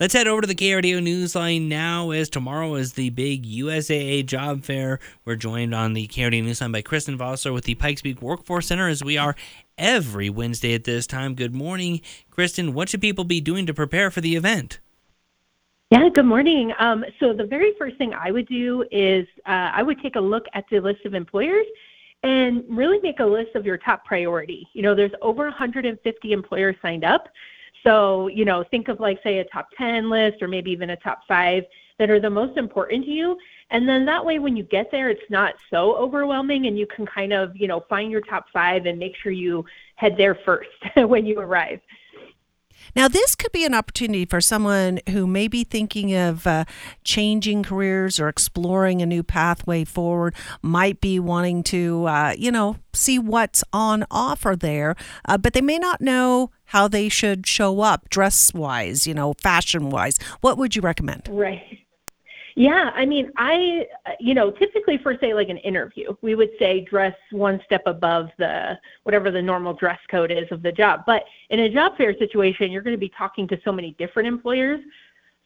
Let's head over to the KRDO Newsline now, as tomorrow is the big USAA job fair. We're joined on the KRDO Newsline by Kristen Vossler with the Pikes Peak Workforce Center, as we are every Wednesday at this time. Good morning, Kristen. What should people be doing to prepare for the event? Yeah, good morning. Um, so the very first thing I would do is uh, I would take a look at the list of employers and really make a list of your top priority. You know, there's over 150 employers signed up. So, you know, think of like, say, a top 10 list or maybe even a top five that are the most important to you. And then that way, when you get there, it's not so overwhelming and you can kind of, you know, find your top five and make sure you head there first when you arrive. Now, this could be an opportunity for someone who may be thinking of uh, changing careers or exploring a new pathway forward, might be wanting to, uh, you know, see what's on offer there, uh, but they may not know how they should show up dress wise, you know, fashion wise. What would you recommend? Right. Yeah, I mean, I, you know, typically for say like an interview, we would say dress one step above the whatever the normal dress code is of the job. But in a job fair situation, you're going to be talking to so many different employers.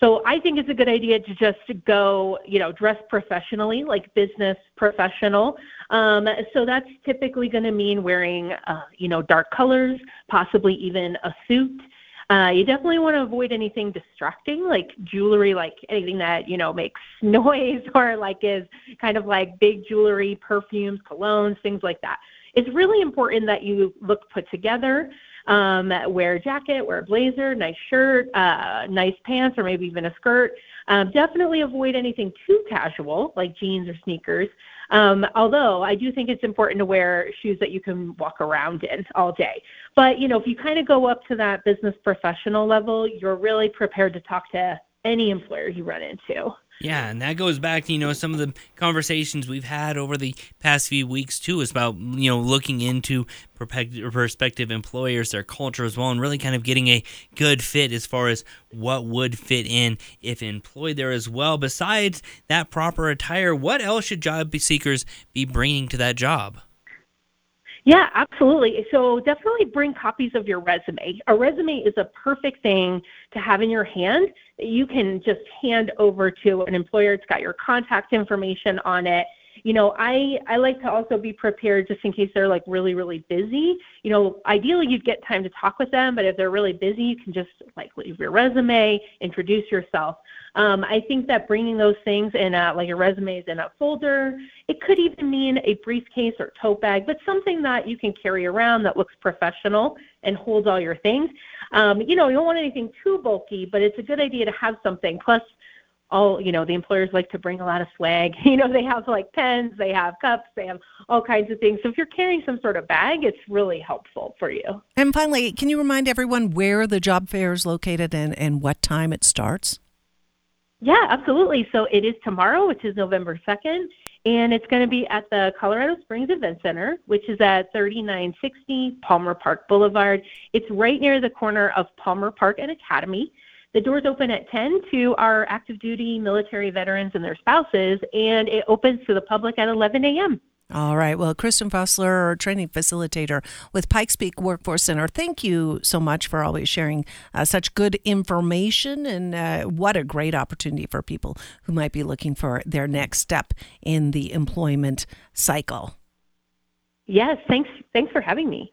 So I think it's a good idea to just go, you know, dress professionally, like business professional. Um, so that's typically going to mean wearing, uh, you know, dark colors, possibly even a suit. Uh, you definitely want to avoid anything distracting, like jewelry, like anything that you know makes noise or like is kind of like big jewelry, perfumes, colognes, things like that. It's really important that you look put together. Um, wear a jacket, wear a blazer, nice shirt, uh, nice pants, or maybe even a skirt. Um, definitely avoid anything too casual, like jeans or sneakers. Um, although I do think it's important to wear shoes that you can walk around in all day. But you know, if you kind of go up to that business professional level, you're really prepared to talk to any employer you run into. Yeah, and that goes back to you know some of the conversations we've had over the past few weeks too, is about you know looking into prospective employers, their culture as well, and really kind of getting a good fit as far as what would fit in if employed there as well. Besides that proper attire, what else should job seekers be bringing to that job? Yeah, absolutely. So definitely bring copies of your resume. A resume is a perfect thing to have in your hand that you can just hand over to an employer. It's got your contact information on it you know, I I like to also be prepared just in case they're like really really busy. You know, ideally you'd get time to talk with them, but if they're really busy, you can just like leave your resume, introduce yourself. Um, I think that bringing those things in a, like your is in a folder, it could even mean a briefcase or tote bag, but something that you can carry around that looks professional and holds all your things. Um, you know, you don't want anything too bulky, but it's a good idea to have something. Plus, all you know the employers like to bring a lot of swag. You know they have like pens they have cups they have all kinds of things. So if you're carrying some sort of bag it's really helpful for you. And finally can you remind everyone where the job fair is located and, and what time it starts? Yeah absolutely. So it is tomorrow which is november 2nd and it's going to be at the colorado springs event center which is at 3960 palmer park boulevard. It's right near the corner of palmer park and academy the doors open at 10 to our active duty military veterans and their spouses, and it opens to the public at 11 a.m. All right. Well, Kristen Vossler, our training facilitator with Pikes Peak Workforce Center, thank you so much for always sharing uh, such good information. And uh, what a great opportunity for people who might be looking for their next step in the employment cycle. Yes. Thanks. Thanks for having me.